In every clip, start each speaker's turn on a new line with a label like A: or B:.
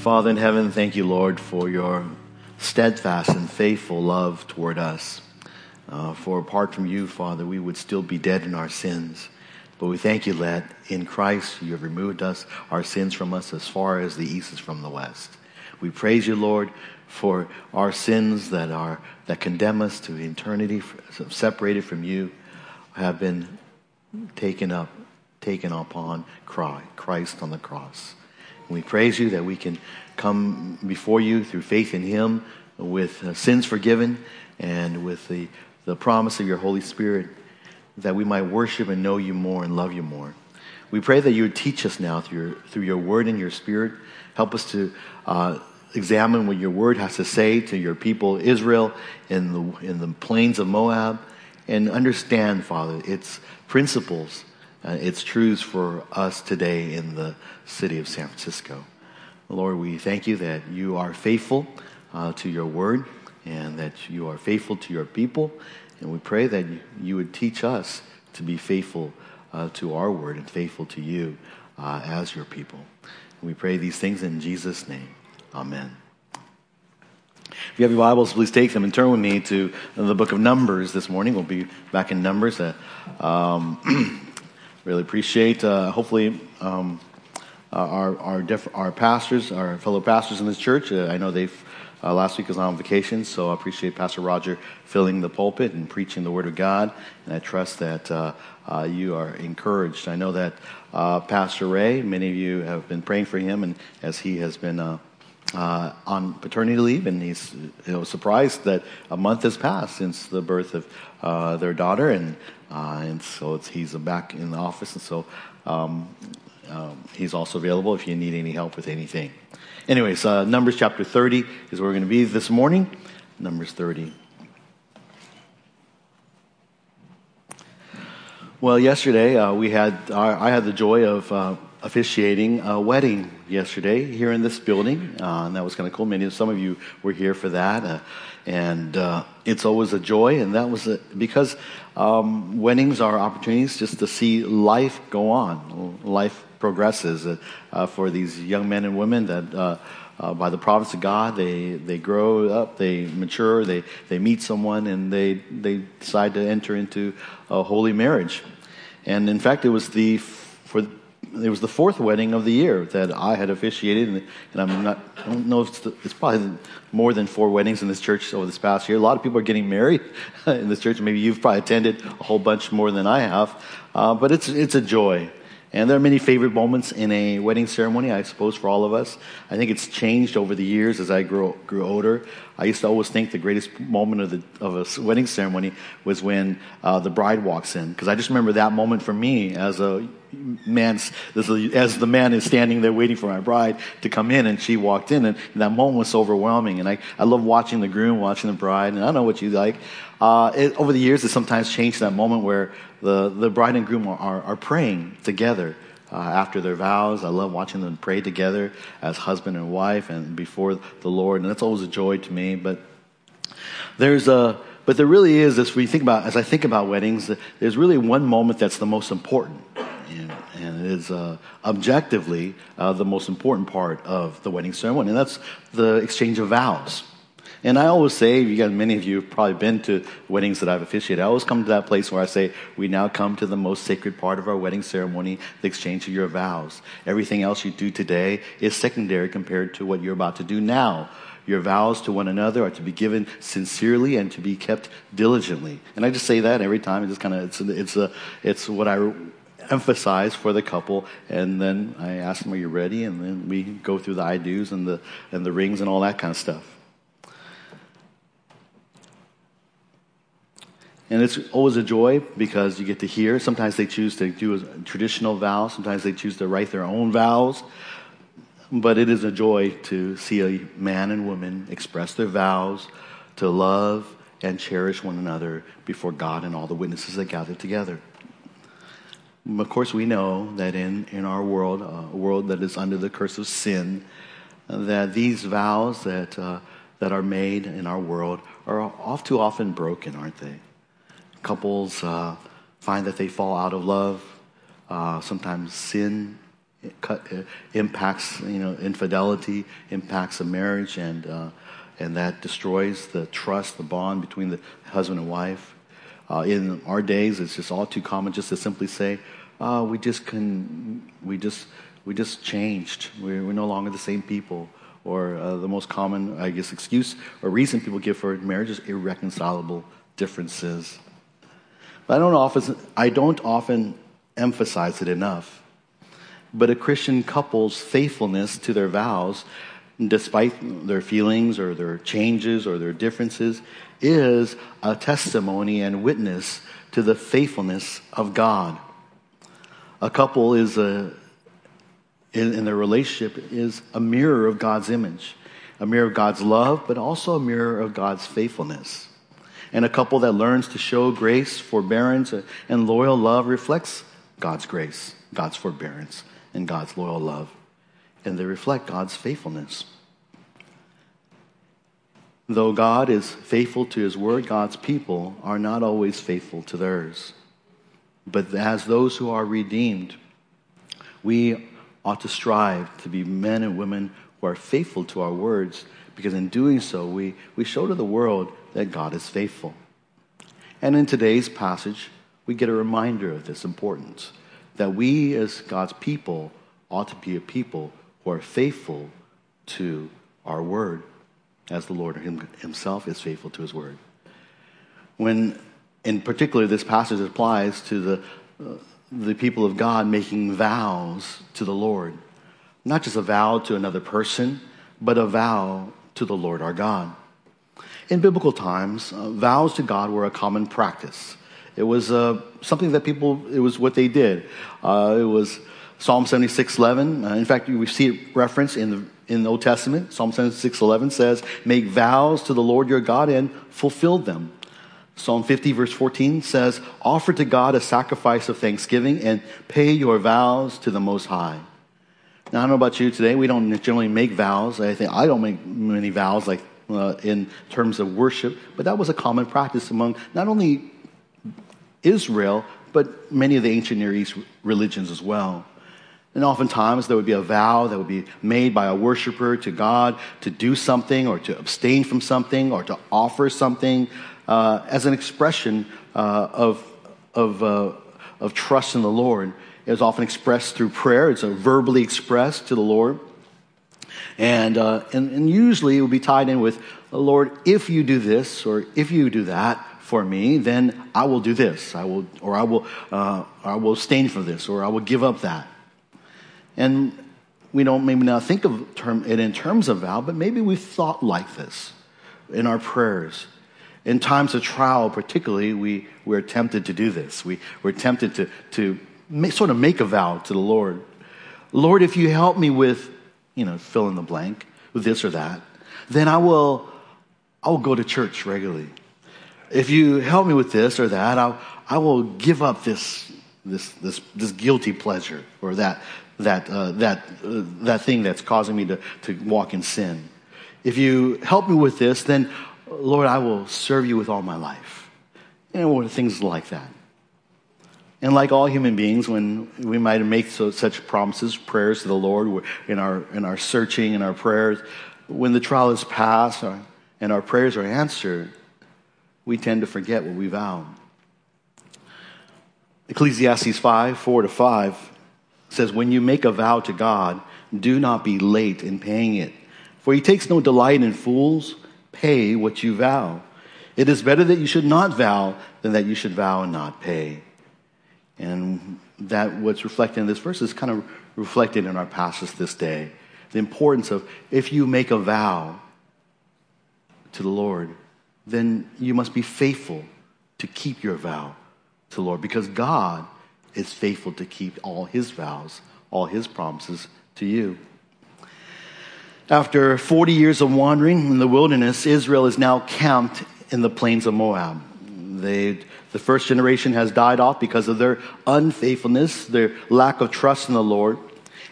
A: Father in heaven, thank you, Lord, for your steadfast and faithful love toward us. Uh, for apart from you, Father, we would still be dead in our sins. But we thank you that in Christ you have removed us, our sins from us as far as the east is from the west. We praise you, Lord, for our sins that are that condemn us to eternity, separated from you, have been taken up, taken upon Christ on the cross. We praise you that we can come before you through faith in Him with uh, sins forgiven and with the, the promise of your Holy Spirit that we might worship and know you more and love you more. We pray that you would teach us now through your, through your word and your spirit. Help us to uh, examine what your word has to say to your people, Israel, in the, in the plains of Moab, and understand, Father, its principles uh, its truths for us today in the city of San Francisco. Lord, we thank you that you are faithful uh, to your word and that you are faithful to your people. And we pray that you would teach us to be faithful uh, to our word and faithful to you uh, as your people. And we pray these things in Jesus' name. Amen. If you have your Bibles, please take them and turn with me to the book of Numbers this morning. We'll be back in Numbers. Um, Really appreciate, uh, hopefully, um, uh, our, our, def- our pastors, our fellow pastors in this church. Uh, I know they've, uh, last week was on vacation, so I appreciate Pastor Roger filling the pulpit and preaching the Word of God. And I trust that uh, uh, you are encouraged. I know that Pastor Ray, many of you have been praying for him, and as he has been uh, on paternity leave, and he's you know, surprised that a month has passed since the birth of uh, their daughter, and uh, and so he's back in the office, and so um, um, he's also available if you need any help with anything. Anyways, uh, Numbers chapter 30 is where we're going to be this morning. Numbers 30. Well, yesterday uh, we had I had the joy of uh, officiating a wedding yesterday here in this building, uh, and that was kind of cool. Many, of some of you were here for that, uh, and uh, it's always a joy. And that was a, because um, weddings are opportunities just to see life go on, life progresses uh, uh, for these young men and women that. Uh, by the providence of God, they, they grow up, they mature, they, they meet someone, and they, they decide to enter into a holy marriage. And in fact, it was the for it was the fourth wedding of the year that I had officiated, and, and I'm not, I don't know if it's, the, it's, probably more than four weddings in this church over this past year. A lot of people are getting married in this church. Maybe you've probably attended a whole bunch more than I have, uh, but it's, it's a joy. And there are many favorite moments in a wedding ceremony, I suppose, for all of us. I think it's changed over the years as I grew, grew older. I used to always think the greatest moment of, the, of a wedding ceremony was when uh, the bride walks in. Because I just remember that moment for me as a man, as the man is standing there waiting for my bride to come in, and she walked in, and that moment was overwhelming. And I, I love watching the groom, watching the bride, and I know what you like. Uh, it, over the years, it sometimes changed that moment where the, the bride and groom are, are, are praying together uh, after their vows. I love watching them pray together as husband and wife and before the Lord, and that's always a joy to me. But there's a but there really is as we think about as I think about weddings, there's really one moment that's the most important, and, it is uh, objectively uh, the most important part of the wedding ceremony, and that's the exchange of vows. And I always say, you guys, many of you have probably been to weddings that I've officiated. I always come to that place where I say, we now come to the most sacred part of our wedding ceremony, the exchange of your vows. Everything else you do today is secondary compared to what you're about to do now. Your vows to one another are to be given sincerely and to be kept diligently. And I just say that every time. It just kind of, it's, it's, a, it's what I emphasize for the couple. And then I ask them, are you ready? And then we go through the I do's and the, and the rings and all that kind of stuff. And it's always a joy because you get to hear. Sometimes they choose to do a traditional vow, sometimes they choose to write their own vows. But it is a joy to see a man and woman express their vows to love and cherish one another before God and all the witnesses that gather together. Of course, we know that in, in our world, a world that is under the curse of sin, that these vows that, uh, that are made in our world are oft too often broken, aren't they? Couples uh, find that they fall out of love. Uh, sometimes sin impacts, you know, infidelity, impacts a marriage, and, uh, and that destroys the trust, the bond between the husband and wife. Uh, in our days, it's just all too common just to simply say, uh, we just can, we just, we just changed. We're, we're no longer the same people. Or uh, the most common, I guess, excuse or reason people give for marriage is irreconcilable differences. But I don't often, I don't often emphasize it enough. But a Christian couple's faithfulness to their vows, despite their feelings or their changes or their differences, is a testimony and witness to the faithfulness of God. A couple is a, in, in their relationship is a mirror of God's image, a mirror of God's love, but also a mirror of God's faithfulness. And a couple that learns to show grace, forbearance, and loyal love reflects God's grace, God's forbearance, and God's loyal love. And they reflect God's faithfulness. Though God is faithful to his word, God's people are not always faithful to theirs. But as those who are redeemed, we ought to strive to be men and women who are faithful to our words, because in doing so, we, we show to the world that God is faithful. And in today's passage, we get a reminder of this importance that we, as God's people, ought to be a people who are faithful to our word, as the Lord Himself is faithful to His word. When, in particular, this passage applies to the uh, the people of God making vows to the Lord. Not just a vow to another person, but a vow to the Lord our God. In biblical times, uh, vows to God were a common practice. It was uh, something that people, it was what they did. Uh, it was Psalm 76 11. Uh, in fact, we see it referenced in the, in the Old Testament. Psalm 76 11 says, Make vows to the Lord your God and fulfill them. Psalm 50, verse 14 says, Offer to God a sacrifice of thanksgiving and pay your vows to the Most High. Now, I don't know about you today. We don't generally make vows. I think I don't make many vows like uh, in terms of worship, but that was a common practice among not only Israel, but many of the ancient Near East religions as well. And oftentimes there would be a vow that would be made by a worshiper to God to do something or to abstain from something or to offer something uh, as an expression uh, of, of, uh, of trust in the Lord. It was often expressed through prayer, it's verbally expressed to the Lord. And, uh, and, and usually it would be tied in with, Lord, if you do this or if you do that for me, then I will do this. I will, or I will, uh, I will abstain from this, or I will give up that. And we don't maybe not think of it in terms of vow, but maybe we've thought like this in our prayers. In times of trial, particularly, we, we're tempted to do this. We, we're tempted to, to make, sort of make a vow to the Lord. Lord, if you help me with, you know, fill in the blank, with this or that, then I will, I will go to church regularly. If you help me with this or that, I'll, I will give up this, this, this, this guilty pleasure or that, that, uh, that, uh, that thing that's causing me to, to walk in sin. If you help me with this, then Lord, I will serve you with all my life. Know, things like that. And like all human beings, when we might make so, such promises, prayers to the Lord in our, in our searching and our prayers, when the trial is passed and our prayers are answered, we tend to forget what we vowed. Ecclesiastes 5 4 to 5 says, When you make a vow to God, do not be late in paying it, for he takes no delight in fools pay what you vow. It is better that you should not vow than that you should vow and not pay. And that what's reflected in this verse is kind of reflected in our passage this day. The importance of if you make a vow to the Lord, then you must be faithful to keep your vow to the Lord because God is faithful to keep all his vows, all his promises to you. After 40 years of wandering in the wilderness, Israel is now camped in the plains of Moab. They, the first generation has died off because of their unfaithfulness, their lack of trust in the Lord.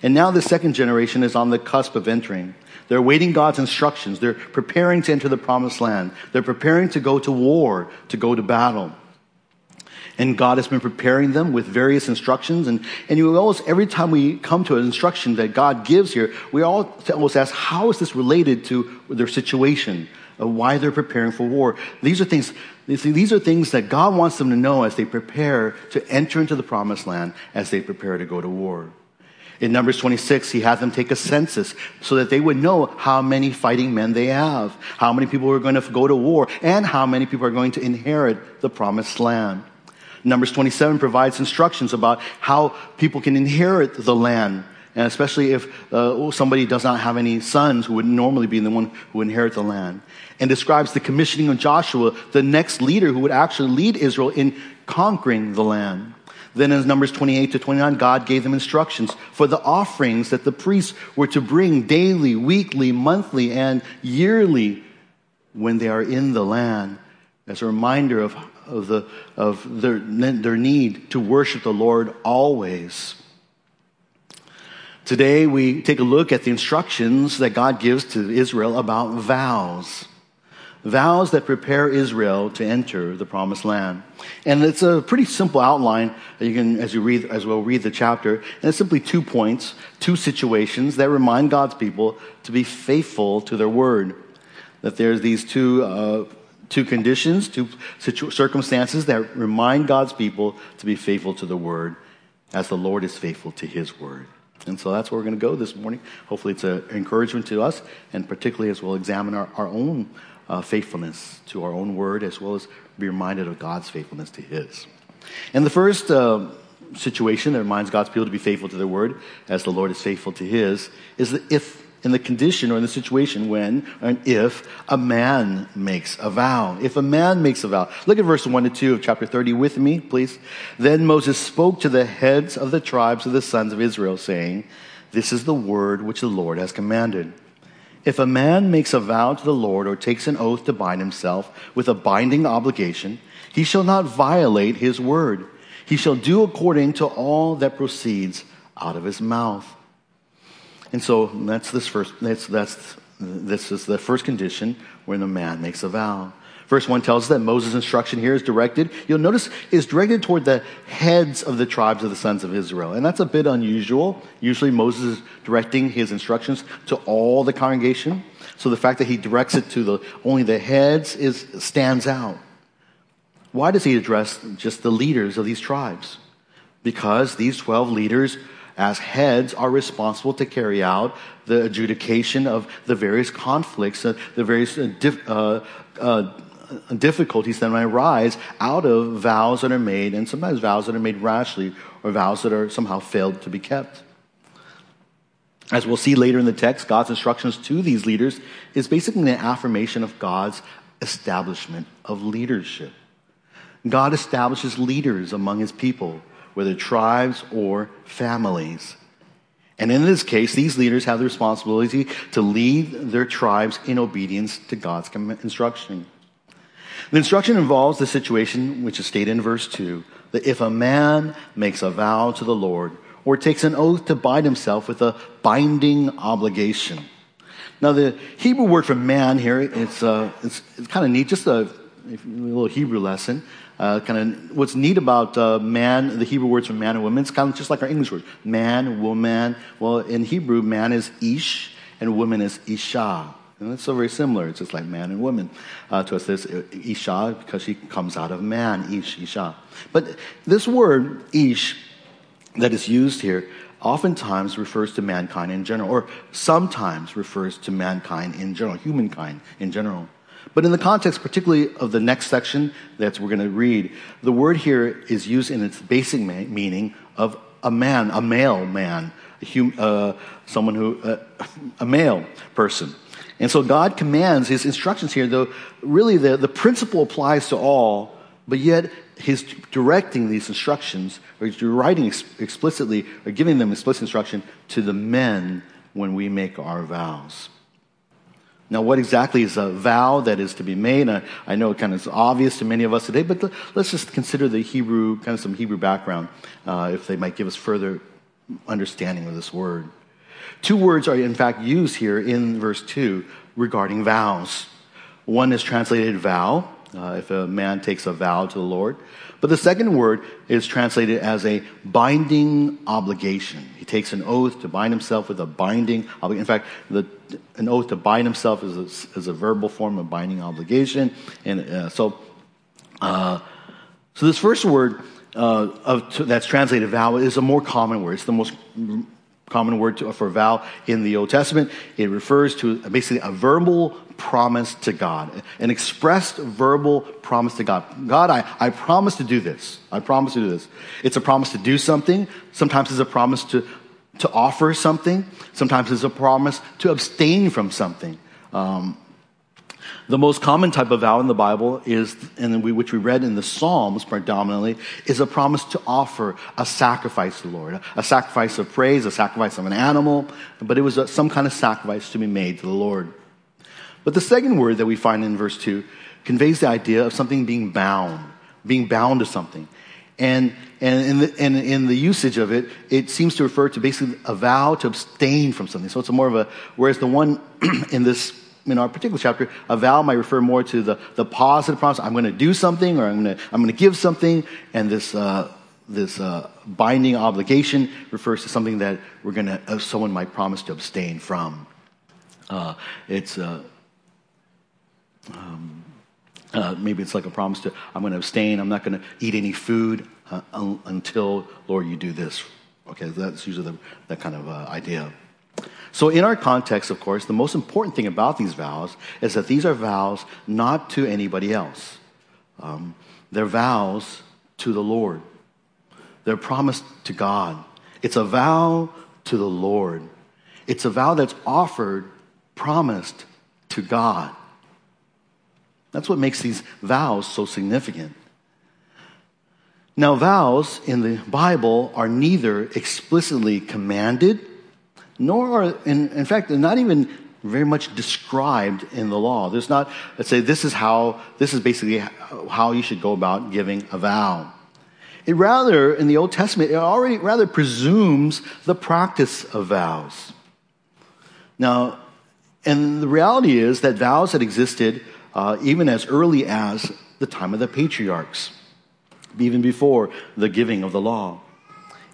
A: And now the second generation is on the cusp of entering. They're waiting God's instructions. They're preparing to enter the promised land. They're preparing to go to war, to go to battle. And God has been preparing them with various instructions. And, and you almost, every time we come to an instruction that God gives here, we all almost ask, how is this related to their situation? Of why they're preparing for war. These are things, these are things that God wants them to know as they prepare to enter into the promised land, as they prepare to go to war. In Numbers 26, he had them take a census so that they would know how many fighting men they have, how many people are going to go to war, and how many people are going to inherit the promised land. Numbers 27 provides instructions about how people can inherit the land, and especially if uh, somebody does not have any sons who would normally be the one who inherit the land. And describes the commissioning of Joshua, the next leader who would actually lead Israel in conquering the land. Then in Numbers 28 to 29, God gave them instructions for the offerings that the priests were to bring daily, weekly, monthly, and yearly when they are in the land as a reminder of, of, the, of their, their need to worship the Lord always. Today, we take a look at the instructions that God gives to Israel about vows vows that prepare Israel to enter the promised land. And it's a pretty simple outline. You can, as you read, as well, read the chapter. And it's simply two points, two situations that remind God's people to be faithful to their word. That there's these two, uh, two conditions, to situ- circumstances that remind God's people to be faithful to the word as the Lord is faithful to his word. And so that's where we're going to go this morning. Hopefully, it's an encouragement to us, and particularly as we'll examine our, our own uh, faithfulness to our own word as well as be reminded of God's faithfulness to His. And the first uh, situation that reminds God's people to be faithful to their word as the Lord is faithful to His is that if in the condition or in the situation when and if a man makes a vow. If a man makes a vow. Look at verse 1 to 2 of chapter 30 with me, please. Then Moses spoke to the heads of the tribes of the sons of Israel, saying, This is the word which the Lord has commanded. If a man makes a vow to the Lord or takes an oath to bind himself with a binding obligation, he shall not violate his word. He shall do according to all that proceeds out of his mouth. And so that's this first, that's, that's, this is the first condition when a man makes a vow. Verse 1 tells us that Moses' instruction here is directed, you'll notice, is directed toward the heads of the tribes of the sons of Israel. And that's a bit unusual. Usually Moses is directing his instructions to all the congregation. So the fact that he directs it to the, only the heads is, stands out. Why does he address just the leaders of these tribes? Because these 12 leaders, as heads, are responsible to carry out the adjudication of the various conflicts, uh, the various uh, uh, uh difficulties that might arise out of vows that are made, and sometimes vows that are made rashly or vows that are somehow failed to be kept. As we'll see later in the text, God's instructions to these leaders is basically an affirmation of God's establishment of leadership. God establishes leaders among his people, whether tribes or families. And in this case, these leaders have the responsibility to lead their tribes in obedience to God's instruction. The instruction involves the situation which is stated in verse 2 that if a man makes a vow to the Lord or takes an oath to bind himself with a binding obligation. Now, the Hebrew word for man here, it's, uh, it's, it's kind of neat, just a, a little Hebrew lesson. Uh, kind of what's neat about uh, man, the Hebrew words for man and woman, it's kind of just like our English word man, woman. Well, in Hebrew, man is ish and woman is isha. And it's so very similar. It's just like man and woman. Uh, to us, this uh, Isha, because she comes out of man, Ish, Isha. But this word, Ish, that is used here, oftentimes refers to mankind in general, or sometimes refers to mankind in general, humankind in general. But in the context, particularly of the next section that we're going to read, the word here is used in its basic meaning of a man, a male man, a hum, uh, someone who, uh, a male person. And so God commands his instructions here, though really the, the principle applies to all, but yet he's directing these instructions, or he's writing ex- explicitly, or giving them explicit instruction to the men when we make our vows. Now, what exactly is a vow that is to be made? I, I know it kind of is obvious to many of us today, but let's just consider the Hebrew, kind of some Hebrew background, uh, if they might give us further understanding of this word. Two words are, in fact, used here in verse 2 regarding vows. One is translated vow, uh, if a man takes a vow to the Lord. But the second word is translated as a binding obligation. He takes an oath to bind himself with a binding obligation. In fact, the, an oath to bind himself is a, is a verbal form of binding obligation. And uh, so, uh, so this first word uh, of, that's translated vow is a more common word. It's the most common word to, for vow in the Old Testament. It refers to basically a verbal promise to God, an expressed verbal promise to God. God, I, I promise to do this. I promise to do this. It's a promise to do something. Sometimes it's a promise to, to offer something. Sometimes it's a promise to abstain from something. Um, the most common type of vow in the Bible is, and we, which we read in the Psalms predominantly, is a promise to offer a sacrifice to the Lord, a sacrifice of praise, a sacrifice of an animal, but it was a, some kind of sacrifice to be made to the Lord. But the second word that we find in verse 2 conveys the idea of something being bound, being bound to something. And, and, in the, and in the usage of it, it seems to refer to basically a vow to abstain from something. So it's more of a, whereas the one in this in our particular chapter, a vow might refer more to the, the positive promise. I'm going to do something or I'm going to, I'm going to give something. And this, uh, this uh, binding obligation refers to something that we're going to, uh, someone might promise to abstain from. Uh, it's, uh, um, uh, maybe it's like a promise to, I'm going to abstain. I'm not going to eat any food un- until, Lord, you do this. Okay, that's usually the, that kind of idea. So, in our context, of course, the most important thing about these vows is that these are vows not to anybody else. Um, they're vows to the Lord. They're promised to God. It's a vow to the Lord. It's a vow that's offered, promised to God. That's what makes these vows so significant. Now, vows in the Bible are neither explicitly commanded nor are, in, in fact, they're not even very much described in the law. There's not, let's say, this is how, this is basically how you should go about giving a vow. It rather, in the Old Testament, it already rather presumes the practice of vows. Now, and the reality is that vows had existed uh, even as early as the time of the patriarchs, even before the giving of the law.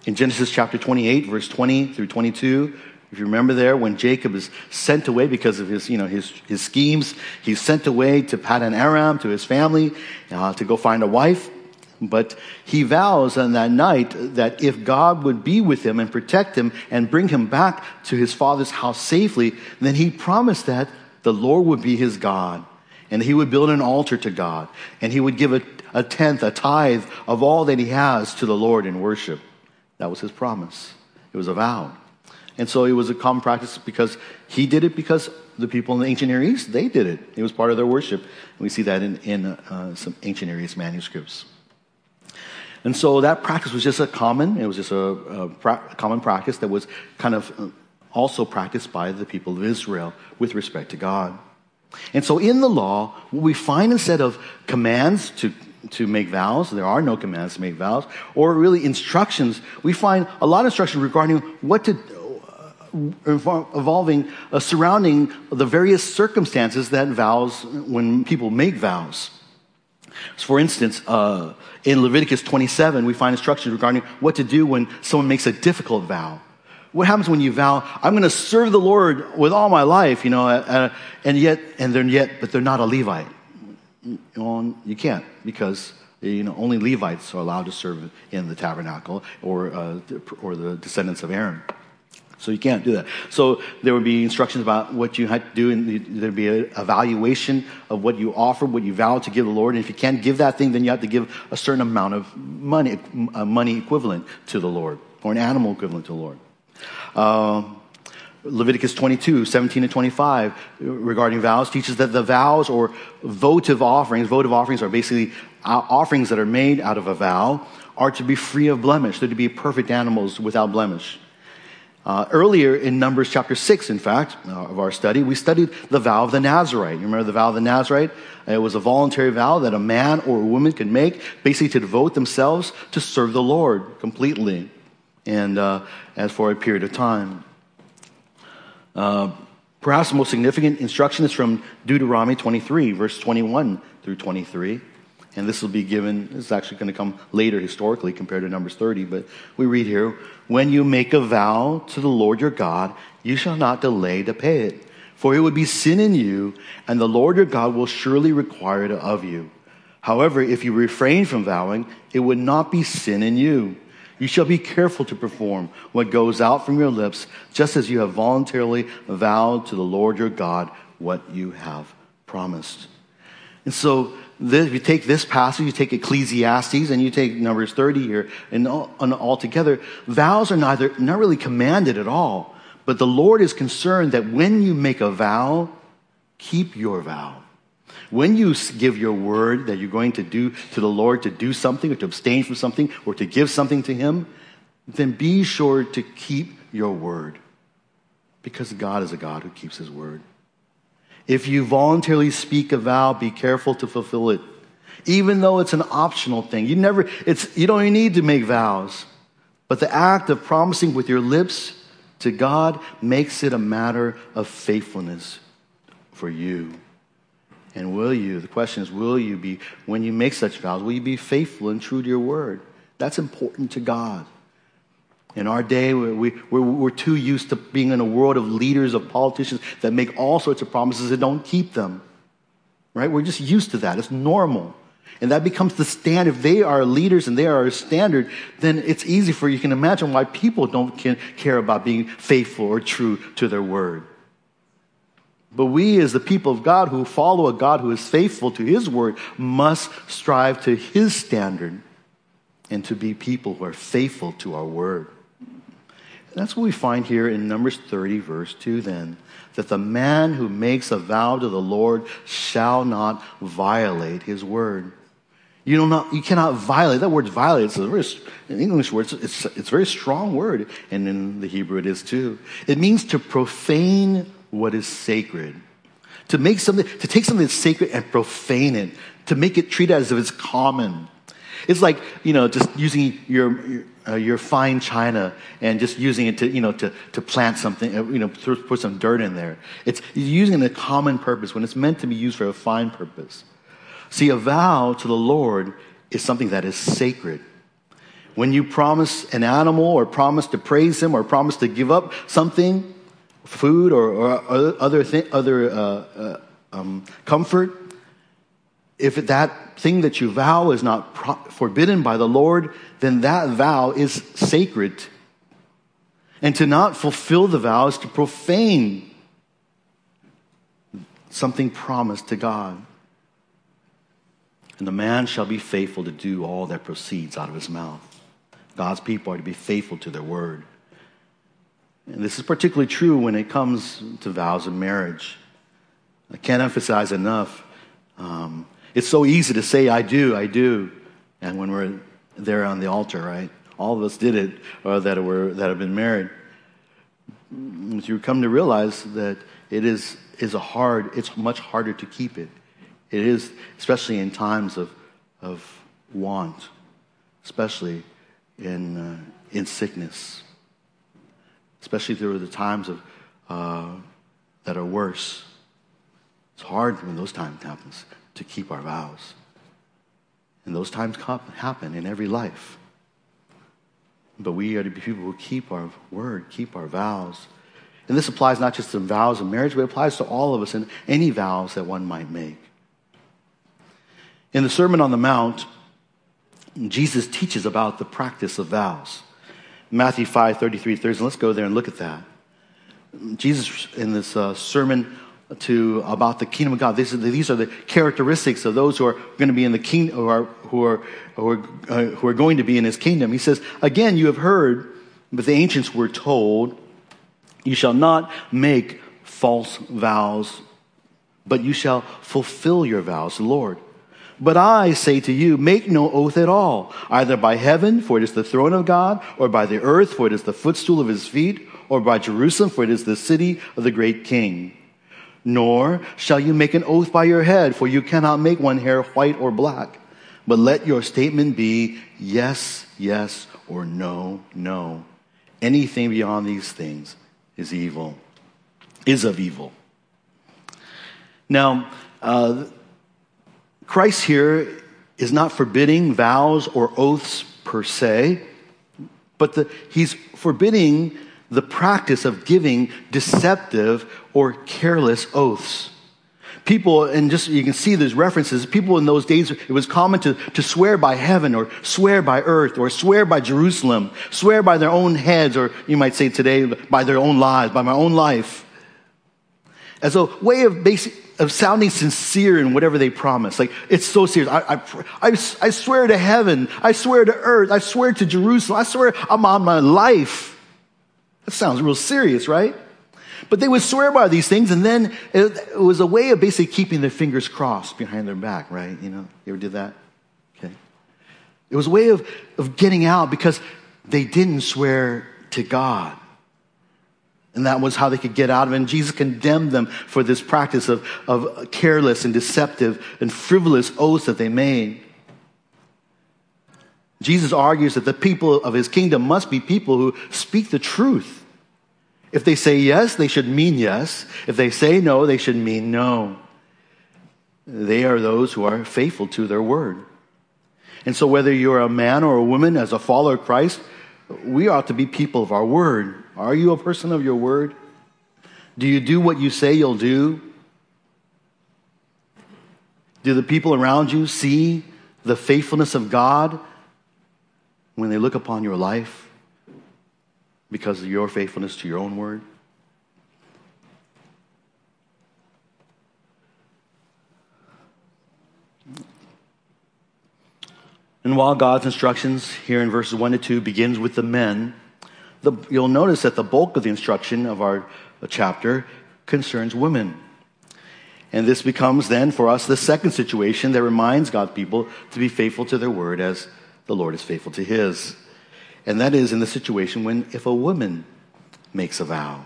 A: In Genesis chapter 28, verse 20 through 22, if you remember there, when Jacob is sent away because of his, you know, his, his schemes, he's sent away to Paddan Aram, to his family, uh, to go find a wife. But he vows on that night that if God would be with him and protect him and bring him back to his father's house safely, then he promised that the Lord would be his God. And he would build an altar to God. And he would give a, a tenth, a tithe of all that he has to the Lord in worship. That was his promise. It was a vow. And so it was a common practice because he did it because the people in the ancient Near East, they did it. It was part of their worship. And we see that in, in uh, some ancient Near East manuscripts. And so that practice was just a common, it was just a, a pra- common practice that was kind of uh, also practiced by the people of Israel with respect to God. And so in the law, what we find instead of commands to to make vows. There are no commands to make vows, or really instructions. We find a lot of instruction regarding what to evolving, uh, surrounding the various circumstances that vows, when people make vows. So for instance, uh, in Leviticus 27, we find instructions regarding what to do when someone makes a difficult vow. What happens when you vow, I'm going to serve the Lord with all my life, you know, uh, and yet, and they're yet, but they're not a Levite. You can't because you know only Levites are allowed to serve in the tabernacle or uh, or the descendants of Aaron. So you can't do that. So there would be instructions about what you had to do, and there'd be an evaluation of what you offer, what you vow to give the Lord. And if you can't give that thing, then you have to give a certain amount of money, a money equivalent to the Lord, or an animal equivalent to the Lord. Uh, Leviticus 22, 17 and 25 regarding vows teaches that the vows or votive offerings, votive offerings are basically offerings that are made out of a vow, are to be free of blemish. They're to be perfect animals without blemish. Uh, earlier in Numbers chapter 6, in fact, uh, of our study, we studied the vow of the Nazarite. You remember the vow of the Nazarite? It was a voluntary vow that a man or a woman could make, basically to devote themselves to serve the Lord completely and uh, as for a period of time. Uh, Perhaps the most significant instruction is from Deuteronomy 23, verse 21 through 23. And this will be given, it's actually going to come later historically compared to Numbers 30, but we read here When you make a vow to the Lord your God, you shall not delay to pay it, for it would be sin in you, and the Lord your God will surely require it of you. However, if you refrain from vowing, it would not be sin in you. You shall be careful to perform what goes out from your lips, just as you have voluntarily vowed to the Lord your God what you have promised. And so, this, if you take this passage, you take Ecclesiastes, and you take Numbers 30 here, and all, and all together, vows are neither, not really commanded at all. But the Lord is concerned that when you make a vow, keep your vow. When you give your word that you're going to do to the Lord to do something or to abstain from something or to give something to Him, then be sure to keep your word because God is a God who keeps His word. If you voluntarily speak a vow, be careful to fulfill it. Even though it's an optional thing. You never, it's, you don't even need to make vows. But the act of promising with your lips to God makes it a matter of faithfulness for you. And will you, the question is, will you be, when you make such vows, will you be faithful and true to your word? That's important to God. In our day, we, we're, we're too used to being in a world of leaders, of politicians that make all sorts of promises and don't keep them. Right? We're just used to that. It's normal. And that becomes the standard. If they are leaders and they are a standard, then it's easy for you can imagine why people don't care about being faithful or true to their word. But we, as the people of God who follow a God who is faithful to his word, must strive to his standard and to be people who are faithful to our word. That's what we find here in Numbers 30, verse 2 then. That the man who makes a vow to the Lord shall not violate his word. You, do not, you cannot violate. That word violate, it's a very, an English word, it's, it's a very strong word. And in the Hebrew it is too. It means to profane what is sacred. To make something, to take something that's sacred and profane it. To make it treated as if it's common. It's like, you know, just using your uh, your fine china and just using it to, you know, to, to plant something, uh, you know, put some dirt in there. It's using it a common purpose when it's meant to be used for a fine purpose. See, a vow to the Lord is something that is sacred. When you promise an animal or promise to praise him or promise to give up something, food or, or other, thi- other uh, uh, um, comfort, if that thing that you vow is not pro- forbidden by the Lord, then that vow is sacred. And to not fulfill the vow is to profane something promised to God. And the man shall be faithful to do all that proceeds out of his mouth. God's people are to be faithful to their word. And this is particularly true when it comes to vows of marriage. I can't emphasize enough. Um, it's so easy to say, I do, I do. And when we're there on the altar, right? All of us did it, or that, were, that have been married. You come to realize that it is, is a hard, it's much harder to keep it. It is, especially in times of, of want, especially in, uh, in sickness, especially through the times of, uh, that are worse. It's hard when those times happens to keep our vows. And those times happen in every life. But we are to be people who keep our word, keep our vows. And this applies not just to vows of marriage, but it applies to all of us and any vows that one might make. In the Sermon on the Mount, Jesus teaches about the practice of vows. Matthew 5, 33, 30. Let's go there and look at that. Jesus, in this uh, sermon to about the kingdom of God. These are the, these are the characteristics of those who are going to be in the kingdom, who are who are who are, uh, who are going to be in His kingdom. He says, "Again, you have heard, but the ancients were told, you shall not make false vows, but you shall fulfill your vows, Lord." But I say to you, make no oath at all, either by heaven, for it is the throne of God, or by the earth, for it is the footstool of his feet, or by Jerusalem, for it is the city of the great king. Nor shall you make an oath by your head, for you cannot make one hair white or black. But let your statement be yes, yes, or no, no. Anything beyond these things is evil. is of evil. Now, uh, Christ here is not forbidding vows or oaths per se, but the, he's forbidding the practice of giving deceptive or careless oaths. People, and just you can see these references, people in those days, it was common to, to swear by heaven or swear by earth or swear by Jerusalem, swear by their own heads, or you might say today, by their own lives, by my own life. As a way of basic, of sounding sincere in whatever they promise. Like, it's so serious. I, I, I, I swear to heaven. I swear to earth. I swear to Jerusalem. I swear I'm on my life. That sounds real serious, right? But they would swear by these things, and then it, it was a way of basically keeping their fingers crossed behind their back, right? You know, you ever did that? Okay. It was a way of, of getting out because they didn't swear to God. And that was how they could get out of it. And Jesus condemned them for this practice of, of careless and deceptive and frivolous oaths that they made. Jesus argues that the people of his kingdom must be people who speak the truth. If they say yes, they should mean yes. If they say no, they should mean no. They are those who are faithful to their word. And so, whether you're a man or a woman as a follower of Christ, we ought to be people of our word. Are you a person of your word? Do you do what you say you'll do? Do the people around you see the faithfulness of God when they look upon your life because of your faithfulness to your own word? And while God's instructions here in verses 1 to 2 begins with the men, the, you'll notice that the bulk of the instruction of our chapter concerns women. And this becomes then for us the second situation that reminds God's people to be faithful to their word as the Lord is faithful to his. And that is in the situation when if a woman makes a vow.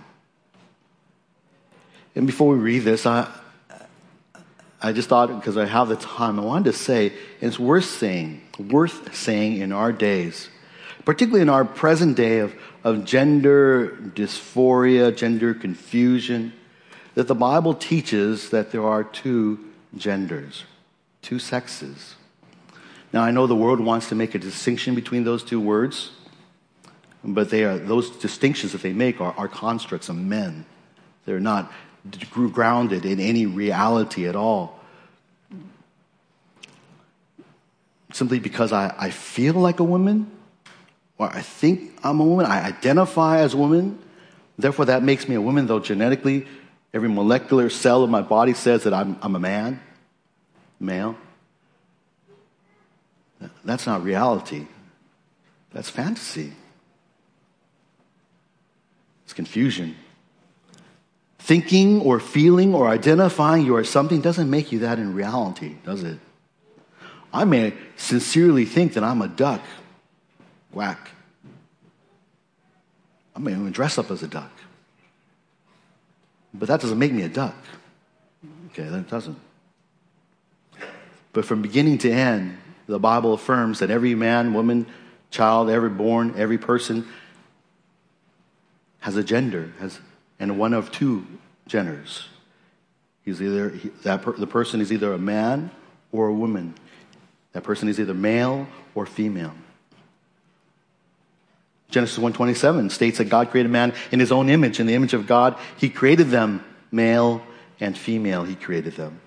A: And before we read this, I, I just thought, because I have the time, I wanted to say, it's worth saying, worth saying in our days, particularly in our present day of, of gender dysphoria, gender confusion, that the Bible teaches that there are two genders, two sexes. Now, I know the world wants to make a distinction between those two words, but they are, those distinctions that they make are, are constructs of men. They're not grounded in any reality at all. Simply because I, I feel like a woman, or I think I'm a woman, I identify as a woman, therefore that makes me a woman, though genetically every molecular cell of my body says that I'm, I'm a man, male. That's not reality. That's fantasy. It's confusion. Thinking or feeling or identifying you are something doesn't make you that in reality, does it? I may sincerely think that I'm a duck. Whack. I may even dress up as a duck. But that doesn't make me a duck. Okay, that doesn't. But from beginning to end, the Bible affirms that every man, woman, child, every born, every person has a gender, has and one of two genders. He's either he, that per, the person is either a man or a woman. That person is either male or female. Genesis 1:27 states that God created man in his own image, in the image of God, he created them, male and female, he created them.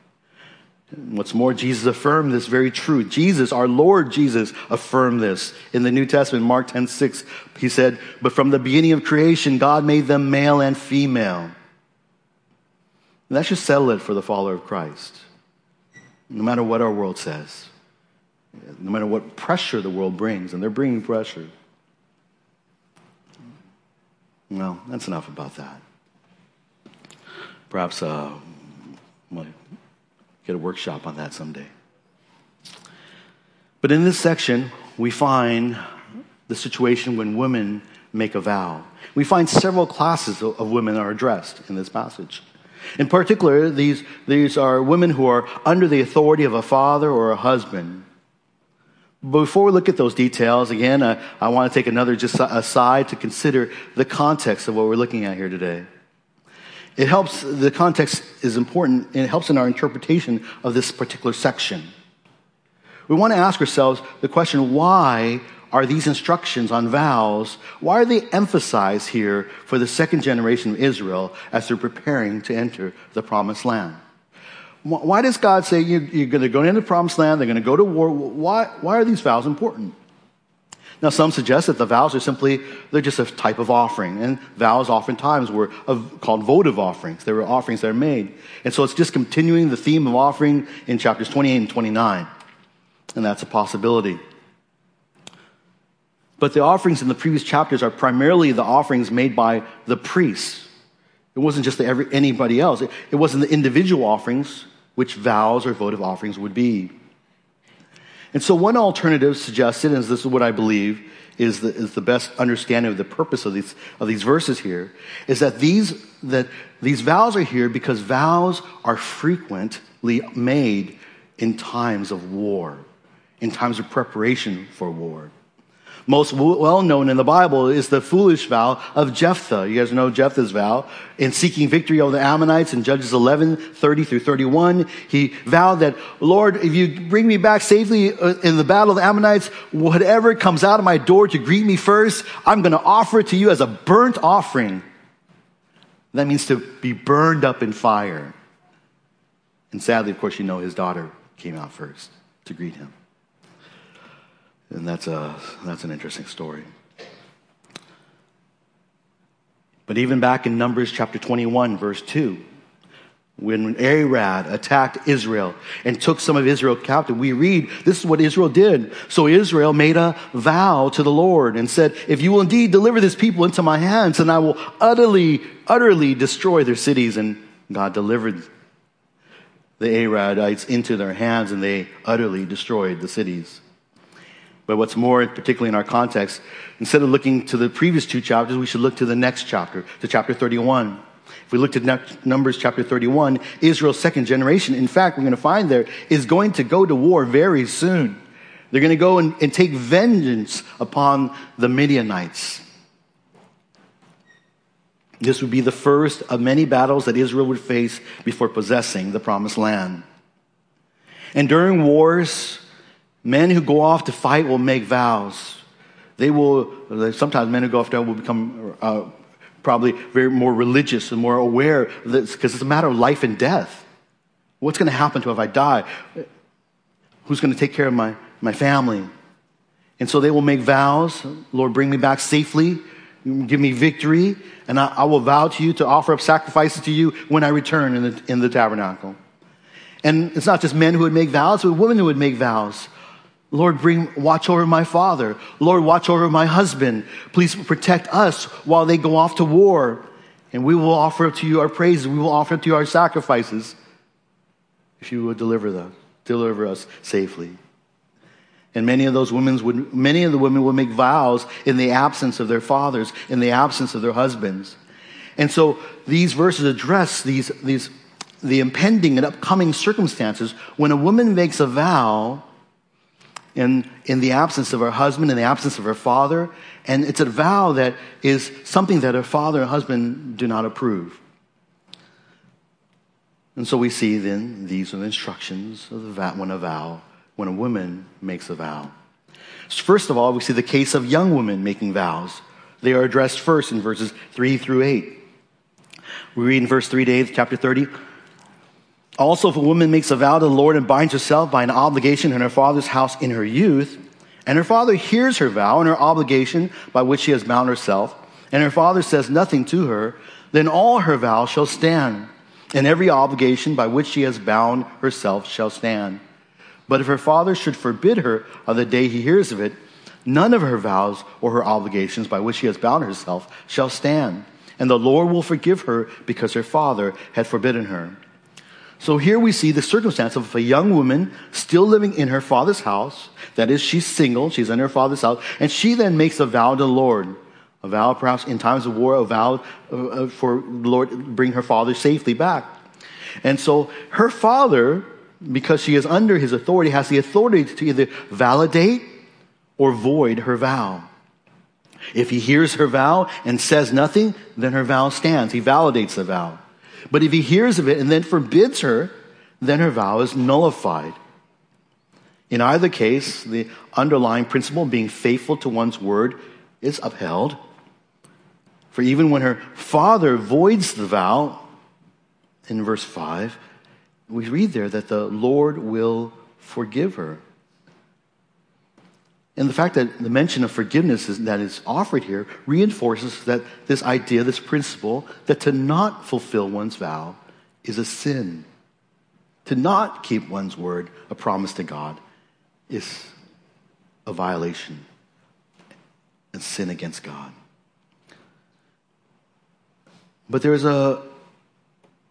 A: What's more, Jesus affirmed this very truth. Jesus, our Lord Jesus, affirmed this. In the New Testament, Mark 10 6, he said, But from the beginning of creation, God made them male and female. And that should settle it for the follower of Christ. No matter what our world says, no matter what pressure the world brings, and they're bringing pressure. Well, that's enough about that. Perhaps uh, Get a workshop on that someday. But in this section, we find the situation when women make a vow. We find several classes of women are addressed in this passage. In particular, these, these are women who are under the authority of a father or a husband. But before we look at those details, again, I, I want to take another just aside to consider the context of what we're looking at here today. It helps, the context is important, and it helps in our interpretation of this particular section. We want to ask ourselves the question why are these instructions on vows, why are they emphasized here for the second generation of Israel as they're preparing to enter the promised land? Why does God say you're, going to go into the promised land, they're going to go to war? Why, why are these vows important? Now, some suggest that the vows are simply, they're just a type of offering. And vows oftentimes were of, called votive offerings. They were offerings that are made. And so it's just continuing the theme of offering in chapters 28 and 29. And that's a possibility. But the offerings in the previous chapters are primarily the offerings made by the priests. It wasn't just every, anybody else. It, it wasn't the individual offerings, which vows or votive offerings would be. And so, one alternative suggested, and this is what I believe is the, is the best understanding of the purpose of these, of these verses here, is that these, that these vows are here because vows are frequently made in times of war, in times of preparation for war. Most well known in the Bible is the foolish vow of Jephthah. You guys know Jephthah's vow. In seeking victory over the Ammonites in Judges 11, 30 through 31, he vowed that, Lord, if you bring me back safely uh, in the battle of the Ammonites, whatever comes out of my door to greet me first, I'm going to offer it to you as a burnt offering. That means to be burned up in fire. And sadly, of course, you know his daughter came out first to greet him. And that's, a, that's an interesting story. But even back in Numbers chapter 21, verse 2, when Arad attacked Israel and took some of Israel captive, we read this is what Israel did. So Israel made a vow to the Lord and said, If you will indeed deliver this people into my hands, then I will utterly, utterly destroy their cities. And God delivered the Aradites into their hands and they utterly destroyed the cities. But what's more, particularly in our context, instead of looking to the previous two chapters, we should look to the next chapter, to chapter 31. If we look at Numbers chapter 31, Israel's second generation, in fact, we're going to find there, is going to go to war very soon. They're going to go and, and take vengeance upon the Midianites. This would be the first of many battles that Israel would face before possessing the promised land. And during wars, Men who go off to fight will make vows. They will, sometimes men who go off to fight will become uh, probably very more religious and more aware because it's a matter of life and death. What's going to happen to if I die? Who's going to take care of my, my family? And so they will make vows. Lord, bring me back safely. Give me victory. And I, I will vow to you to offer up sacrifices to you when I return in the, in the tabernacle. And it's not just men who would make vows, but women who would make vows. Lord, bring, watch over my father. Lord, watch over my husband. Please protect us while they go off to war. And we will offer to you our praises. We will offer to you our sacrifices if you would deliver them, deliver us safely. And many of those women would, many of the women would make vows in the absence of their fathers, in the absence of their husbands. And so these verses address these, these, the impending and upcoming circumstances when a woman makes a vow in, in the absence of her husband, in the absence of her father. And it's a vow that is something that her father and husband do not approve. And so we see then these are the instructions of the vow, when a vow, when a woman makes a vow. First of all, we see the case of young women making vows. They are addressed first in verses 3 through 8. We read in verse 3 to 8, chapter 30. Also, if a woman makes a vow to the Lord and binds herself by an obligation in her father's house in her youth, and her father hears her vow and her obligation by which she has bound herself, and her father says nothing to her, then all her vows shall stand, and every obligation by which she has bound herself shall stand. But if her father should forbid her on the day he hears of it, none of her vows or her obligations by which she has bound herself shall stand, and the Lord will forgive her because her father had forbidden her. So here we see the circumstance of a young woman still living in her father's house. That is, she's single, she's in her father's house, and she then makes a vow to the Lord. A vow, perhaps in times of war, a vow uh, uh, for the Lord bring her father safely back. And so her father, because she is under his authority, has the authority to either validate or void her vow. If he hears her vow and says nothing, then her vow stands. He validates the vow. But if he hears of it and then forbids her, then her vow is nullified. In either case, the underlying principle of being faithful to one's word is upheld. For even when her father voids the vow, in verse 5, we read there that the Lord will forgive her. And the fact that the mention of forgiveness is, that is offered here reinforces that this idea, this principle, that to not fulfill one's vow is a sin. To not keep one's word, a promise to God, is a violation and sin against God. But there's a,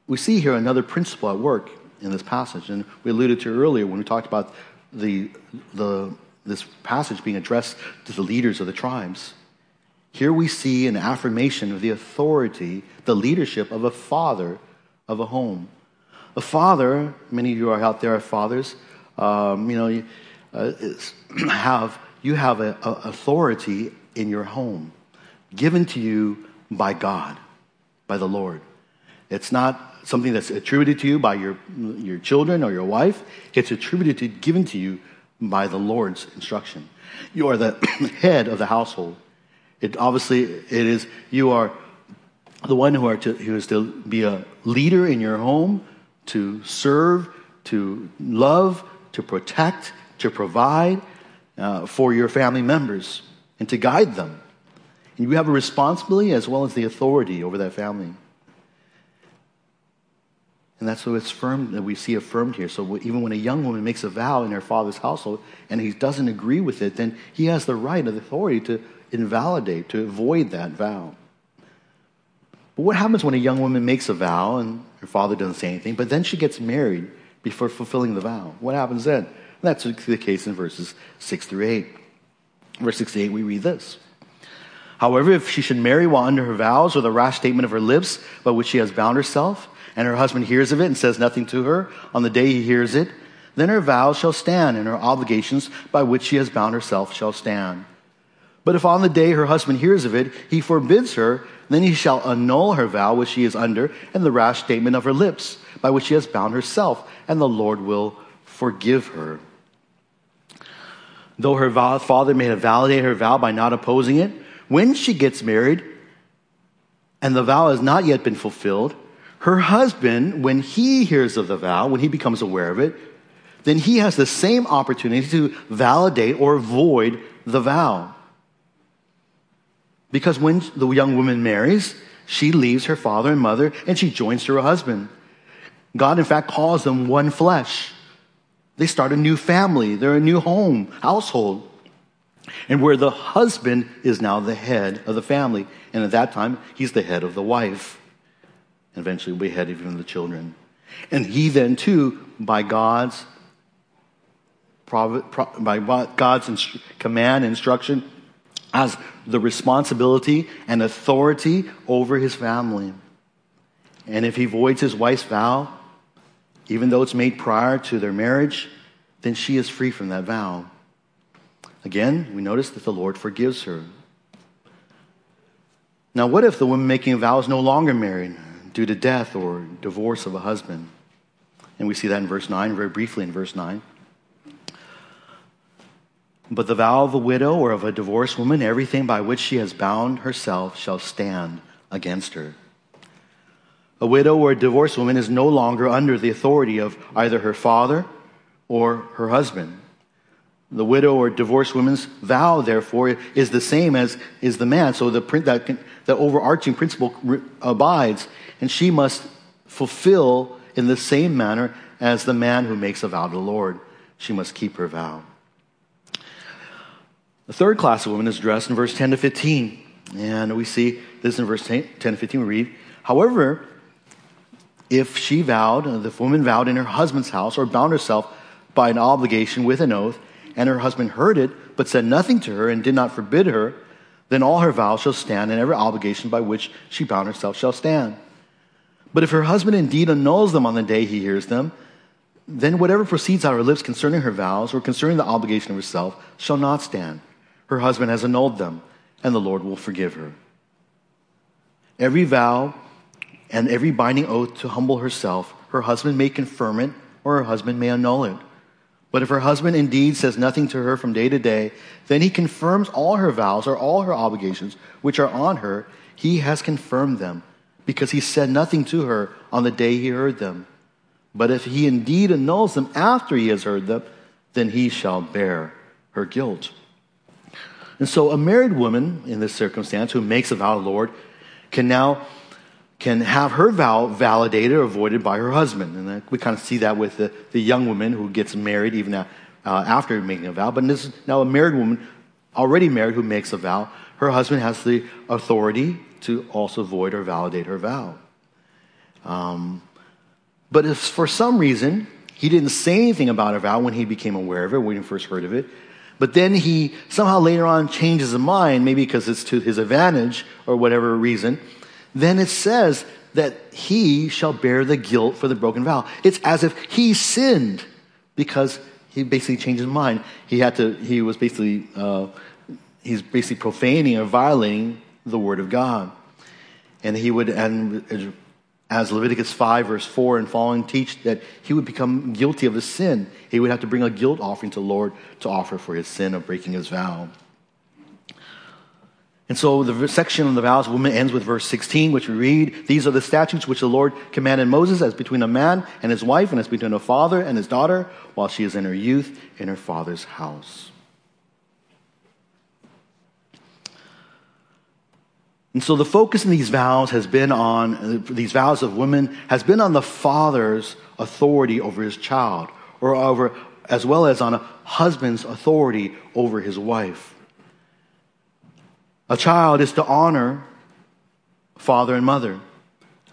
A: we see here another principle at work in this passage, and we alluded to earlier when we talked about the, the, this passage being addressed to the leaders of the tribes. Here we see an affirmation of the authority, the leadership of a father of a home. A father, many of you are out there are fathers, um, you know, uh, have, you have a, a authority in your home given to you by God, by the Lord. It's not something that's attributed to you by your, your children or your wife. It's attributed to, given to you by the Lord's instruction. You are the head of the household. It obviously it is you are the one who are to, who is to be a leader in your home, to serve, to love, to protect, to provide uh, for your family members, and to guide them. And you have a responsibility as well as the authority over that family. And that's what firm that we see affirmed here. So even when a young woman makes a vow in her father's household and he doesn't agree with it, then he has the right of authority to invalidate, to avoid that vow. But what happens when a young woman makes a vow and her father doesn't say anything, but then she gets married before fulfilling the vow? What happens then? That's the case in verses 6 through 8. Verse 6 to 8, we read this. However, if she should marry while under her vows or the rash statement of her lips by which she has bound herself, and her husband hears of it and says nothing to her on the day he hears it, then her vows shall stand, and her obligations by which she has bound herself shall stand. But if on the day her husband hears of it, he forbids her, then he shall annul her vow which she is under, and the rash statement of her lips, by which she has bound herself, and the Lord will forgive her. Though her father may have validated her vow by not opposing it, when she gets married and the vow has not yet been fulfilled, her husband, when he hears of the vow, when he becomes aware of it, then he has the same opportunity to validate or void the vow. Because when the young woman marries, she leaves her father and mother and she joins to her husband. God, in fact, calls them one flesh. They start a new family, they're a new home, household. And where the husband is now the head of the family. And at that time, he's the head of the wife and eventually we had even the children. And he then, too, by God's by God's command and instruction, has the responsibility and authority over his family. And if he voids his wife's vow, even though it's made prior to their marriage, then she is free from that vow. Again, we notice that the Lord forgives her. Now, what if the woman making a vow is no longer married? Due to death or divorce of a husband. And we see that in verse 9, very briefly in verse 9. But the vow of a widow or of a divorced woman, everything by which she has bound herself, shall stand against her. A widow or a divorced woman is no longer under the authority of either her father or her husband. The widow or divorced woman's vow, therefore, is the same as is the man. So the, that, the overarching principle abides and she must fulfill in the same manner as the man who makes a vow to the Lord. She must keep her vow. The third class of women is addressed in verse 10 to 15. And we see this in verse 10 to 15. We read, However, if she vowed, the woman vowed in her husband's house or bound herself by an obligation with an oath, and her husband heard it, but said nothing to her and did not forbid her, then all her vows shall stand, and every obligation by which she bound herself shall stand. But if her husband indeed annuls them on the day he hears them, then whatever proceeds out of her lips concerning her vows or concerning the obligation of herself shall not stand. Her husband has annulled them, and the Lord will forgive her. Every vow and every binding oath to humble herself, her husband may confirm it or her husband may annul it. But if her husband indeed says nothing to her from day to day, then he confirms all her vows or all her obligations which are on her. He has confirmed them because he said nothing to her on the day he heard them. But if he indeed annuls them after he has heard them, then he shall bear her guilt. And so a married woman in this circumstance who makes a vow to the Lord can now can have her vow validated or voided by her husband. And we kind of see that with the, the young woman who gets married even uh, after making a vow. But this is now a married woman, already married, who makes a vow. Her husband has the authority to also void or validate her vow. Um, but if for some reason he didn't say anything about her vow when he became aware of it, when he first heard of it, but then he somehow later on changes his mind, maybe because it's to his advantage or whatever reason, then it says that he shall bear the guilt for the broken vow. It's as if he sinned because he basically changed his mind. He had to, he was basically, uh, he's basically profaning or violating the word of God. And he would, and as Leviticus 5, verse 4 and following teach, that he would become guilty of a sin. He would have to bring a guilt offering to the Lord to offer for his sin of breaking his vow. And so the section on the vows of women ends with verse 16, which we read, These are the statutes which the Lord commanded Moses as between a man and his wife, and as between a father and his daughter, while she is in her youth in her father's house. And so the focus in these vows has been on, these vows of women, has been on the father's authority over his child, or over, as well as on a husband's authority over his wife. A child is to honor father and mother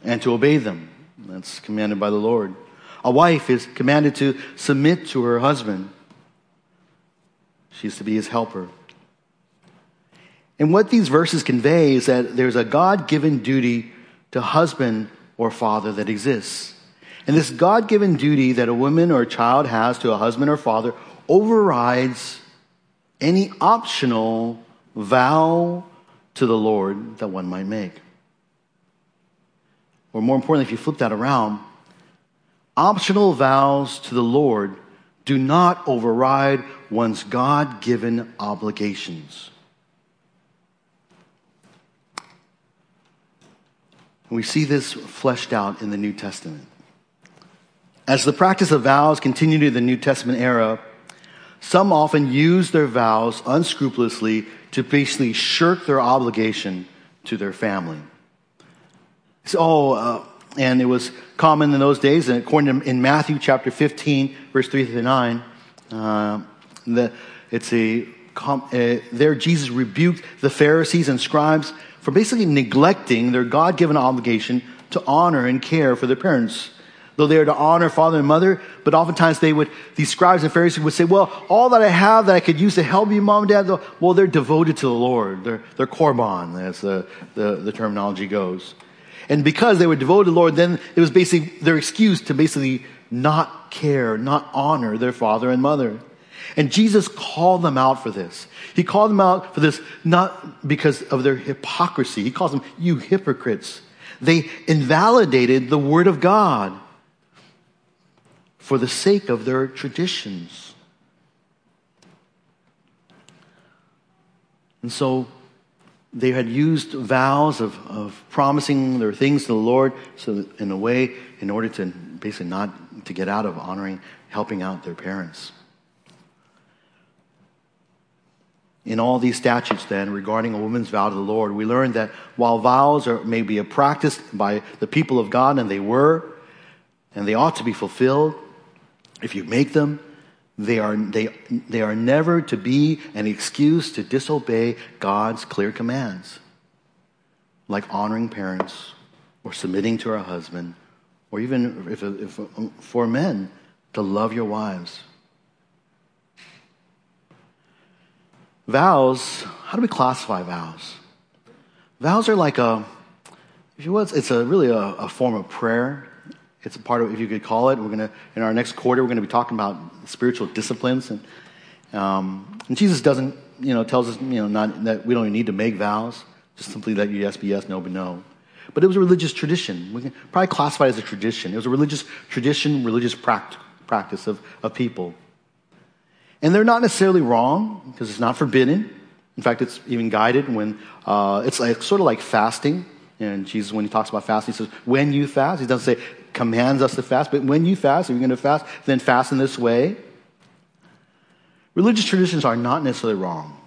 A: and to obey them. That's commanded by the Lord. A wife is commanded to submit to her husband. She's to be his helper. And what these verses convey is that there's a God given duty to husband or father that exists. And this God given duty that a woman or a child has to a husband or father overrides any optional vow to the Lord that one might make. Or more importantly, if you flip that around, optional vows to the Lord do not override one's God given obligations. And we see this fleshed out in the New Testament. As the practice of vows continued in the New Testament era, some often used their vows unscrupulously to basically shirk their obligation to their family. So, oh, uh, and it was common in those days, and according to in Matthew chapter 15, verse 3 to 9, uh, the, it's a, uh, there Jesus rebuked the Pharisees and scribes for basically neglecting their God given obligation to honor and care for their parents though they are to honor father and mother, but oftentimes they would, these scribes and Pharisees would say, well, all that I have that I could use to help you, mom and dad, well, they're devoted to the Lord. They're, they're korban, as the, the, the terminology goes. And because they were devoted to the Lord, then it was basically their excuse to basically not care, not honor their father and mother. And Jesus called them out for this. He called them out for this not because of their hypocrisy. He calls them, you hypocrites. They invalidated the word of God for the sake of their traditions. And so they had used vows of, of promising their things to the Lord so in a way in order to basically not to get out of honoring, helping out their parents. In all these statutes, then, regarding a woman's vow to the Lord, we learn that while vows are maybe a practice by the people of God, and they were, and they ought to be fulfilled, if you make them, they are, they, they are never to be an excuse to disobey God's clear commands, like honoring parents or submitting to our husband, or even if, if, for men, to love your wives. Vows, how do we classify vows? Vows are like a, if you will, it's a really a, a form of prayer. It's a part of, if you could call it. We're going to, in our next quarter, we're going to be talking about spiritual disciplines. And, um, and Jesus doesn't, you know, tells us, you know, not, that we don't need to make vows, just simply let you yes be yes, no be no. but it was a religious tradition. We can probably classify it as a tradition. It was a religious tradition, religious practice of, of people. And they're not necessarily wrong because it's not forbidden. In fact, it's even guided when uh, it's like, sort of like fasting. And Jesus, when he talks about fasting, he says, when you fast, he doesn't say commands us to fast, but when you fast, if you're going to fast, then fast in this way. Religious traditions are not necessarily wrong,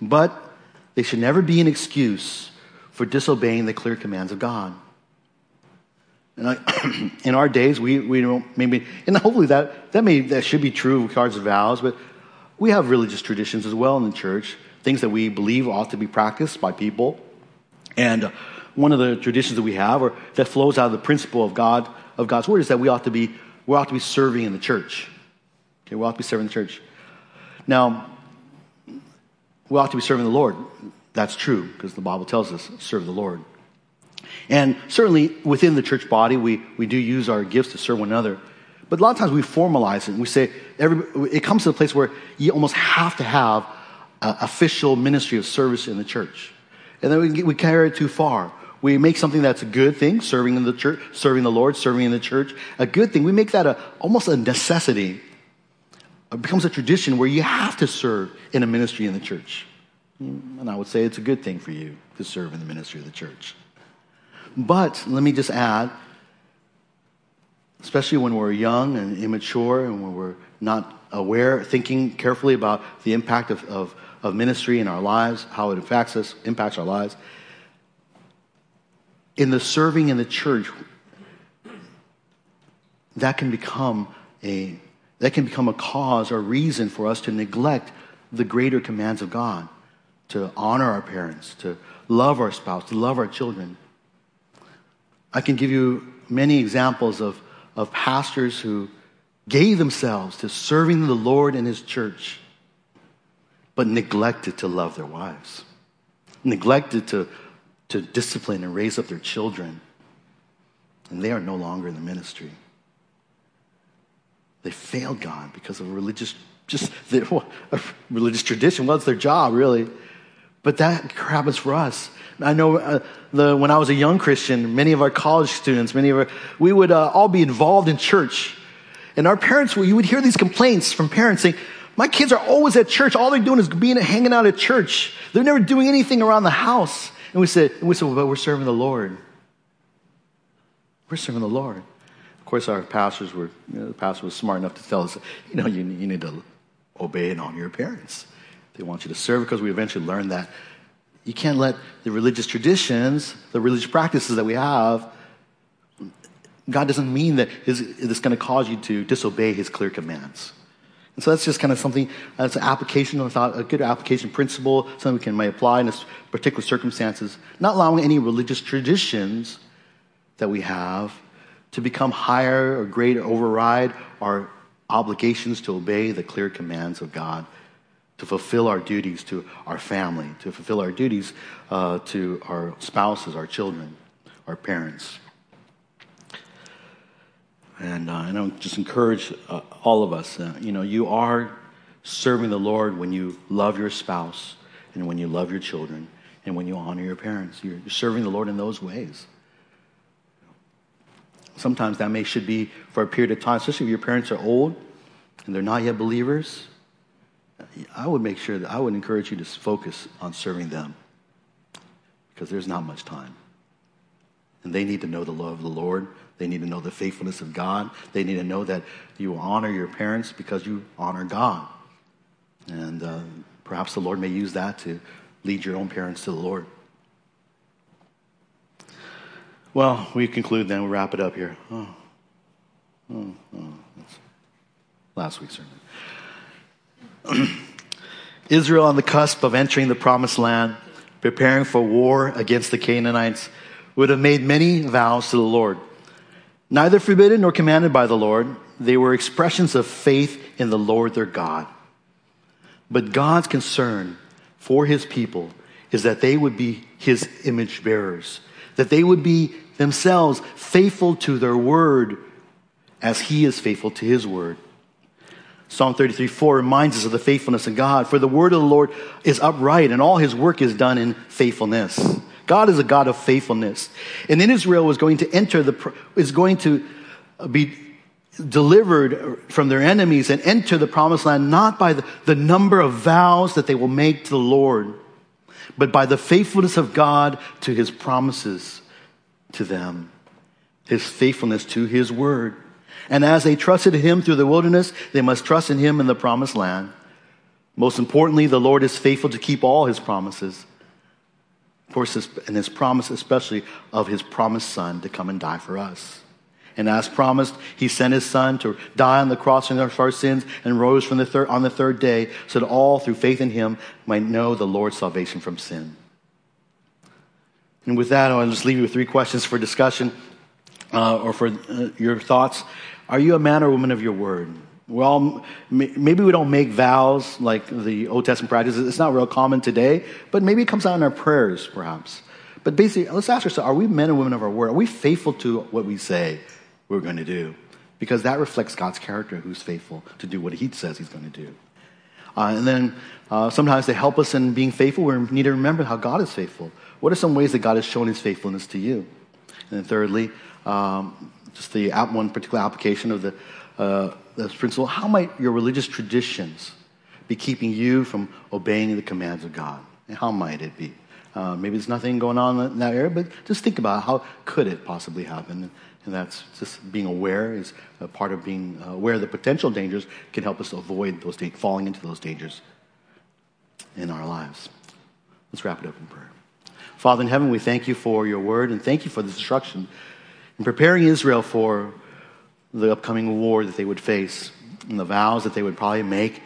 A: but they should never be an excuse for disobeying the clear commands of God. In our days, we, we don't maybe, and hopefully that, that, may, that should be true of cards of vows, but we have religious traditions as well in the church, things that we believe ought to be practiced by people. And one of the traditions that we have, or that flows out of the principle of God, of God's word, is that we ought to be, we ought to be serving in the church. Okay, we ought to be serving the church. Now, we ought to be serving the Lord. That's true, because the Bible tells us, serve the Lord. And certainly within the church body, we, we do use our gifts to serve one another. But a lot of times we formalize it and we say, every, it comes to a place where you almost have to have an official ministry of service in the church. And then we, we carry it too far. We make something that's a good thing, serving in the church, serving the Lord, serving in the church, a good thing. We make that a, almost a necessity. It becomes a tradition where you have to serve in a ministry in the church. And I would say it's a good thing for you to serve in the ministry of the church. But let me just add, especially when we're young and immature and when we're not aware, thinking carefully about the impact of, of, of ministry in our lives, how it impacts us, impacts our lives. In the serving in the church, that can become a that can become a cause or reason for us to neglect the greater commands of God, to honor our parents, to love our spouse, to love our children. I can give you many examples of, of pastors who gave themselves to serving the Lord and His church, but neglected to love their wives, neglected to, to discipline and raise up their children. And they are no longer in the ministry. They failed God because of religious, just a religious tradition. Well, it's their job, really. But that happens for us. I know uh, the, when I was a young Christian, many of our college students, many of our, we would uh, all be involved in church. And our parents, you would hear these complaints from parents saying, my kids are always at church. All they're doing is being hanging out at church. They're never doing anything around the house. And we said, and we said, well, but we're serving the Lord. We're serving the Lord. Of course, our pastors were, you know, the pastor was smart enough to tell us, you know, you, you need to obey and honor your parents. They want you to serve because we eventually learned that you can't let the religious traditions, the religious practices that we have, God doesn't mean that it's going to cause you to disobey his clear commands. And so that's just kind of something, that's an application, a good application principle, something we can apply in particular circumstances, not allowing any religious traditions that we have to become higher or greater, override our obligations to obey the clear commands of God to fulfill our duties to our family, to fulfill our duties uh, to our spouses, our children, our parents. And, uh, and I just encourage uh, all of us, uh, you know, you are serving the Lord when you love your spouse and when you love your children and when you honor your parents. You're, you're serving the Lord in those ways. Sometimes that may should be for a period of time, especially if your parents are old and they're not yet believers. I would make sure that I would encourage you to focus on serving them because there's not much time. And they need to know the love of the Lord. They need to know the faithfulness of God. They need to know that you honor your parents because you honor God. And uh, perhaps the Lord may use that to lead your own parents to the Lord. Well, we conclude then. We wrap it up here. Oh, oh, oh. Last week's sermon. Israel on the cusp of entering the promised land, preparing for war against the Canaanites, would have made many vows to the Lord. Neither forbidden nor commanded by the Lord, they were expressions of faith in the Lord their God. But God's concern for his people is that they would be his image bearers, that they would be themselves faithful to their word as he is faithful to his word. Psalm 33 4 reminds us of the faithfulness of God. For the word of the Lord is upright, and all his work is done in faithfulness. God is a God of faithfulness. And then Israel was going to enter the, is going to be delivered from their enemies and enter the promised land not by the, the number of vows that they will make to the Lord, but by the faithfulness of God to his promises to them, his faithfulness to his word. And as they trusted him through the wilderness, they must trust in him in the promised land. Most importantly, the Lord is faithful to keep all his promises. Of course, and his promise, especially of his promised son to come and die for us. And as promised, he sent his son to die on the cross for our sins and rose from the third, on the third day so that all through faith in him might know the Lord's salvation from sin. And with that, I'll just leave you with three questions for discussion uh, or for uh, your thoughts. Are you a man or woman of your word? Well, maybe we don't make vows like the Old Testament practice. It's not real common today, but maybe it comes out in our prayers, perhaps. But basically, let's ask ourselves are we men and women of our word? Are we faithful to what we say we're going to do? Because that reflects God's character, who's faithful to do what he says he's going to do. Uh, and then uh, sometimes to help us in being faithful, we need to remember how God is faithful. What are some ways that God has shown his faithfulness to you? And then thirdly, um, just the one particular application of the, uh, this principle how might your religious traditions be keeping you from obeying the commands of God? And how might it be? Uh, maybe there's nothing going on in that area, but just think about how could it possibly happen. And that's just being aware is a part of being aware of the potential dangers can help us avoid those falling into those dangers in our lives. Let's wrap it up in prayer. Father in heaven, we thank you for your word and thank you for the instruction in preparing Israel for the upcoming war that they would face and the vows that they would probably make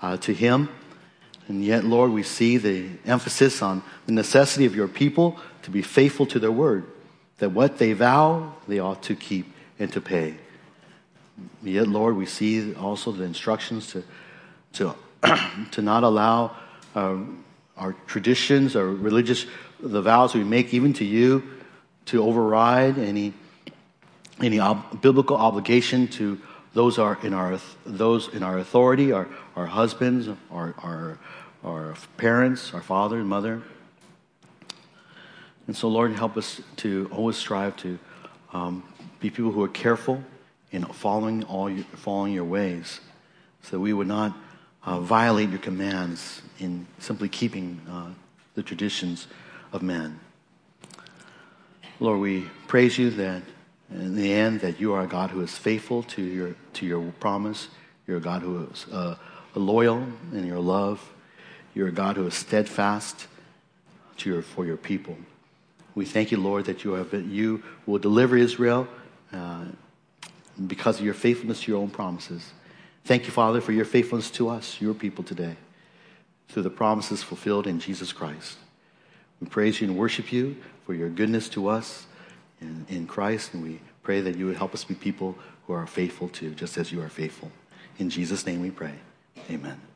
A: uh, to Him. And yet, Lord, we see the emphasis on the necessity of your people to be faithful to their word, that what they vow, they ought to keep and to pay. Yet, Lord, we see also the instructions to, to, to not allow uh, our traditions our religious, the vows we make even to you, to override any any ob- biblical obligation to those are in our those in our authority, our, our husbands, our, our, our parents, our father and mother. And so, Lord, help us to always strive to um, be people who are careful in following all your, following your ways, so that we would not uh, violate your commands in simply keeping uh, the traditions of men. Lord, we praise you that in the end that you are a God who is faithful to your, to your promise. You're a God who is uh, loyal in your love. You're a God who is steadfast to your, for your people. We thank you, Lord, that you, have you will deliver Israel uh, because of your faithfulness to your own promises. Thank you, Father, for your faithfulness to us, your people today, through the promises fulfilled in Jesus Christ. We praise you and worship you for your goodness to us in, in Christ, and we pray that you would help us be people who are faithful to, just as you are faithful. In Jesus' name we pray. Amen.